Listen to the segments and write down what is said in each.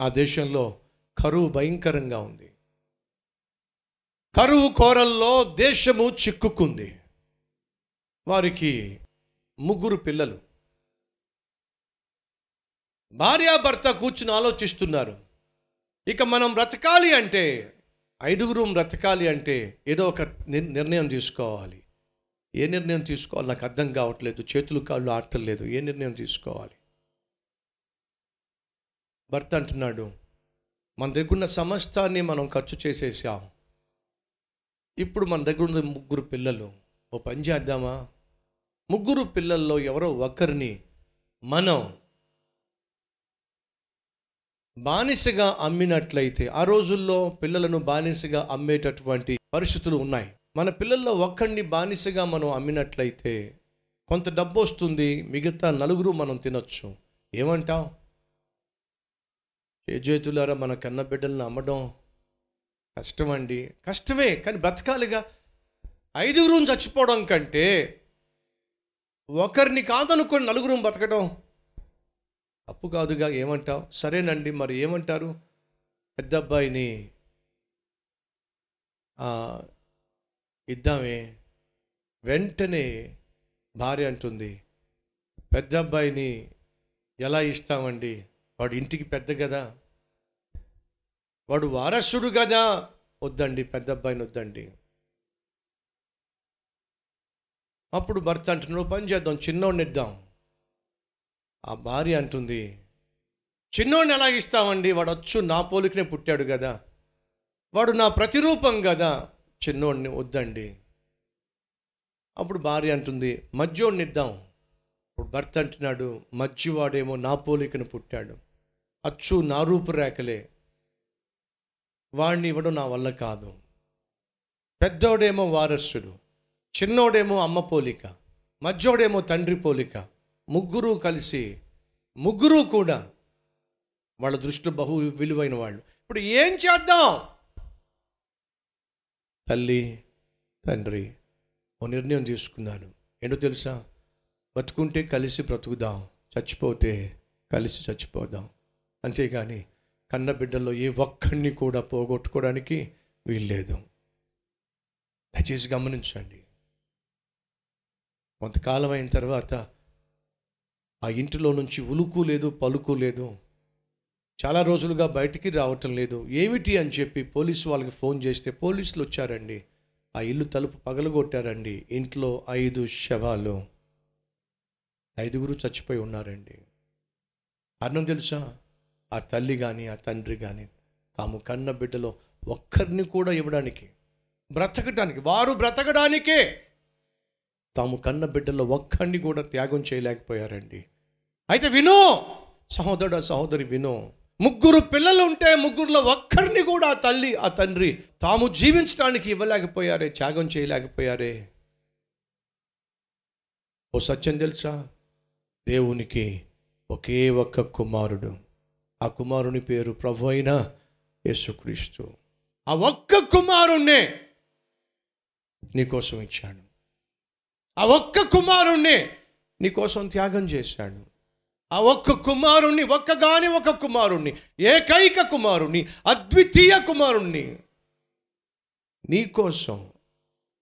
ఆ దేశంలో కరువు భయంకరంగా ఉంది. కరువు కోరల్లో దేశము చిక్కుకుంది. వారికి ముగ్గురు పిల్లలు. భార్యాభర్త కూర్చుని ఆలోచిస్తున్నారు. ఇక మనం బ్రతకాలి అంటే ఐదుగురు బ్రతకాలి అంటే ఏదో ఒక నిర్- నిర్ణయం తీసుకోవాలి. ఏ నిర్ణయం తీసుకోవాలి? నాకు అర్థం కావట్లేదు. చేతులు కాళ్ళు ఆడటం లేదు. ఏ నిర్ణయం తీసుకోవాలి? భర్త అంటున్నాడు మన దగ్గర ఉన్న సమస్తాన్ని మనం ఖర్చు చేసేసాం. ఇప్పుడు మన దగ్గర ఉన్న ముగ్గురు పిల్లలు ఓ పని చేద్దామా? ముగ్గురు పిల్లల్లో ఎవరో ఒకరిని మనం బానిసగా అమ్మినట్లయితే ఆ రోజుల్లో పిల్లలను బానిసగా అమ్మేటటువంటి పరిస్థితులు ఉన్నాయి. మన పిల్లల్లో ఒక్కడిని బానిసగా మనం అమ్మినట్లయితే కొంత డబ్బు వస్తుంది మిగతా నలుగురు మనం తినొచ్చు. ఏమంటావు? చేతులారా మన కన్న బిడ్డలను అమ్మడం కష్టమండి. కష్టమే కానీ బ్రతకాలిగా. ఐదుగురు చచ్చిపోవడం కంటే ఒకరిని కాదనుకొని నలుగురు బతకడం అప్పు కాదుగా ఏమంటావు? సరేనండి మరి ఏమంటారు? పెద్ద అబ్బాయిని ఇద్దామే. వెంటనే భార్య అంటుంది పెద్ద అబ్బాయిని ఎలా ఇస్తామండి? వాడు ఇంటికి పెద్ద కదా వాడు వారసుడు కదా వద్దండి పెద్ద అబ్బాయిని వద్దండి. అప్పుడు భర్త అంటున్నాడు పని చేద్దాం చిన్నోడిని ఇద్దాం. ఆ భార్య అంటుంది చిన్నోడిని ఎలా ఇస్తామండి వాడు వచ్చు నా పోలికనే పుట్టాడు కదా వాడు నా ప్రతిరూపం కదా చిన్నోడిని వద్దండి. అప్పుడు భార్య అంటుంది మధ్యోడిని ఇద్దాం. ఇప్పుడు భర్త అంటున్నాడు మధ్యవాడేమో నా పోలికను పుట్టాడు. అచ్చు నా రూపురేఖలే వాడిని ఇవ్వడం నా వల్ల కాదు. పెద్దోడేమో వారసుడు చిన్నోడేమో అమ్మ పోలిక మధ్యోడేమో తండ్రి పోలిక ముగ్గురు కలిసి ముగ్గురు కూడా వాళ్ళ దృష్టిలో బహు విలువైన వాళ్ళు. ఇప్పుడు ఏం చేద్దాం? తల్లి తండ్రి ఓ నిర్ణయం తీసుకున్నాను ఏంటో తెలుసా? బతుకుంటే కలిసి బ్రతుకుదాం చచ్చిపోతే కలిసి చచ్చిపోదాం. అంతేగాని కన్న బిడ్డల్లో ఏ ఒక్కడిని కూడా పోగొట్టుకోవడానికి వీల్లేదు. దయచేసి గమనించండి. కొంతకాలం అయిన తర్వాత ఆ ఇంటిలో నుంచి ఉలుకు లేదు పలుకు లేదు. చాలా రోజులుగా బయటికి రావటం లేదు. ఏమిటి అని చెప్పి పోలీసు వాళ్ళకి ఫోన్ చేస్తే పోలీసులు వచ్చారండి. ఆ ఇల్లు తలుపు పగలగొట్టారండి. ఇంట్లో ఐదు శవాలు. ఐదుగురు చచ్చిపోయి ఉన్నారండి. కారణం తెలుసా? ఆ తల్లి కానీ ఆ తండ్రి కానీ తాము కన్న బిడ్డలో ఒక్కరిని కూడా ఇవ్వడానికి బ్రతకడానికి వారు బ్రతకడానికే తాము కన్న బిడ్డలో ఒక్కడిని కూడా త్యాగం చేయలేకపోయారండి. అయితే వినో సహోదరుడు సహోదరి వినో ముగ్గురు పిల్లలు ఉంటే ముగ్గురులో ఒక్కరిని కూడా ఆ తల్లి ఆ తండ్రి తాము జీవించడానికి ఇవ్వలేకపోయారే త్యాగం చేయలేకపోయారే? ఓ సత్యం తెలుసా? దేవునికి ఒకే ఒక్క కుమారుడు. ఆ కుమారుని పేరు ప్రభు అయిన యేసుక్రీస్తు. ఆ ఒక్క కుమారుణ్ణే నీకోసం ఇచ్చాడు. ఆ ఒక్క కుమారుణ్ణి నీకోసం త్యాగం చేశాడు. ఆ ఒక్క కుమారుణ్ణి ఒక్కగాని ఒక కుమారుణ్ణి ఏకైక కుమారుణ్ణి అద్వితీయ కుమారుణ్ణి నీకోసం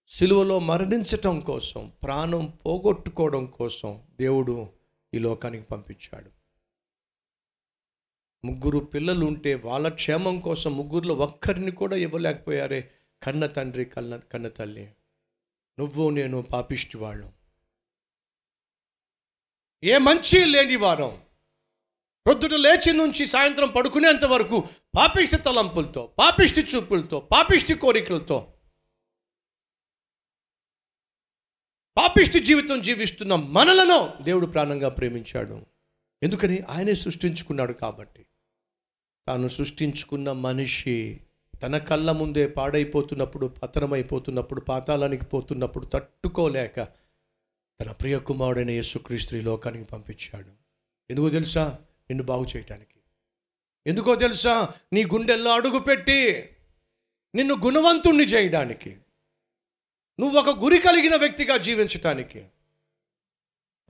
సిలువలో మరణించటం కోసం ప్రాణం పోగొట్టుకోవడం కోసం దేవుడు ఈ లోకానికి పంపించాడు. ముగ్గురు పిల్లలు ఉంటే వాళ్ళ క్షేమం కోసం ముగ్గురులో ఒక్కరిని కూడా ఇవ్వలేకపోయారే కన్న తండ్రి కన్న కన్న తల్లి. నువ్వు నేను పాపిష్టి వాళ్ళం ఏ మంచి లేని వారం. ప్రొద్దుట లేచి నుంచి సాయంత్రం పడుకునేంత వరకు పాపిష్టి తలంపులతో పాపిష్టి చూపులతో పాపిష్టి కోరికలతో. పాపిష్టి జీవితం జీవిస్తున్న మనలను దేవుడు ప్రాణంగా ప్రేమించాడు. ఎందుకని? ఆయనే సృష్టించుకున్నాడు కాబట్టి. తాను సృష్టించుకున్న మనిషి తన కళ్ళ ముందే పాడైపోతున్నప్పుడు పతనమైపోతున్నప్పుడు పాతాళానికి పోతున్నప్పుడు తట్టుకోలేక తన ప్రియ కుమారుడైన యేసుక్రీస్తు లోకానికి పంపించాడు. ఎందుకో తెలుసా? నిన్ను బాగు చేయటానికి. ఎందుకో తెలుసా? నీ గుండెల్లో అడుగు పెట్టి నిన్ను గుణవంతుణ్ణి చేయడానికి. నువ్వు ఒక గురి కలిగిన వ్యక్తిగా జీవించటానికి.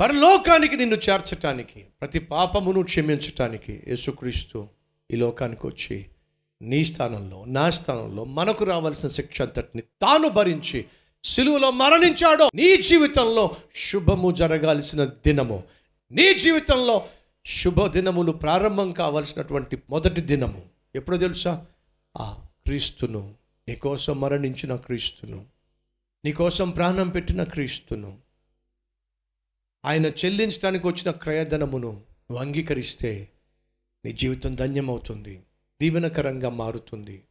పరలోకానికి నిన్ను చేర్చటానికి ప్రతి పాపమును క్షమించటానికి యేసుక్రీస్తు ఈ లోకానికి వచ్చి నీ స్థానంలో నా స్థానంలో మనకు రావాల్సిన శిక్ష అంతటిని తాను భరించి సిలువలో మరణించాడో నీ జీవితంలో శుభము జరగాల్సిన దినము. నీ జీవితంలో శుభ దినములు ప్రారంభం కావాల్సినటువంటి మొదటి దినము. ఎప్పుడో తెలుసా? ఆ క్రీస్తును నీకోసం మరణించిన క్రీస్తును నీకోసం ప్రాణం పెట్టిన క్రీస్తును ఆయన చెల్లించడానికి వచ్చిన క్రయధనమును నువ్వు అంగీకరిస్తే నీ జీవితం ధన్యమవుతుంది. దీవెనకరంగా మారుతుంది.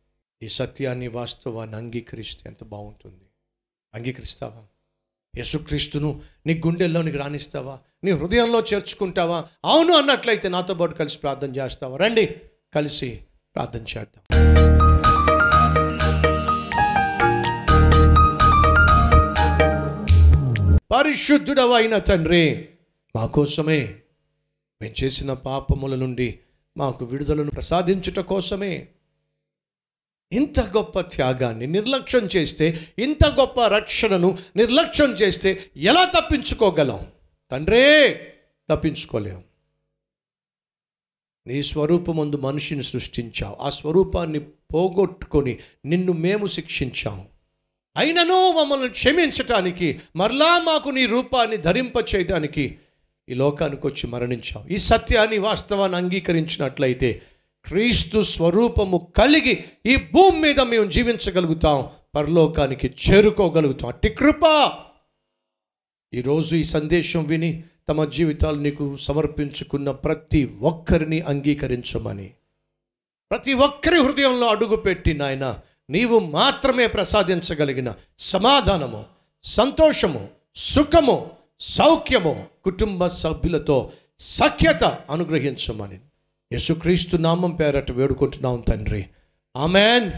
ఈ సత్యాన్ని వాస్తవాన్ని అంగీకరిస్తే ఎంత బాగుంటుంది. అంగీకరిస్తావా? యేసుక్రీస్తును నీ గుండెల్లోనికి రాణిస్తావా నీ హృదయంలో చేర్చుకుంటావా? అవును అన్నట్లయితే నాతో పాటు కలిసి ప్రార్థన చేస్తావా? రండి కలిసి ప్రార్థన చేద్దాం. పరిశుద్ధుడవైన తండ్రి మా కోసమే మేము చేసిన పాపముల నుండి మాకు విడుదలను ప్రసాదించుట కోసమే. ఇంత గొప్ప త్యాగాన్ని నిర్లక్ష్యం చేస్తే ఇంత గొప్ప రక్షణను నిర్లక్ష్యం చేస్తే ఎలా తప్పించుకోగలం? తండ్రే తప్పించుకోలేం. నీ స్వరూపమందు మనిషిని సృష్టించావు. ఆ స్వరూపాన్ని పోగొట్టుకొని నిన్ను మేము శిక్షించాం. అయినను మమ్మల్ని క్షమించటానికి మరలా మాకు నీ రూపాన్ని ధరింప చేయడానికి ఈ లోకానికి వచ్చి మరణించాం. ఈ సత్యాన్ని వాస్తవాన్ని అంగీకరించినట్లయితే క్రీస్తు స్వరూపము కలిగి ఈ భూమి మీద మేము జీవించగలుగుతాం పరలోకానికి చేరుకోగలుగుతాం. అట్టి కృప! ఈరోజు ఈ సందేశం విని తమ జీవితాలు నీకు సమర్పించుకున్న ప్రతి ఒక్కరిని అంగీకరించమని. ప్రతి ఒక్కరి హృదయంలో అడుగుపెట్టి నాయన నీవు మాత్రమే ప్రసాదించగలిగిన సమాధానము సంతోషము సుఖము సౌఖ్యము కుటుంబ సభ్యులతో సఖ్యత అనుగ్రహించమని. యేసుక్రీస్తు నామం పేరట వేడుకుంటున్నాం తండ్రి. ఆమెన్.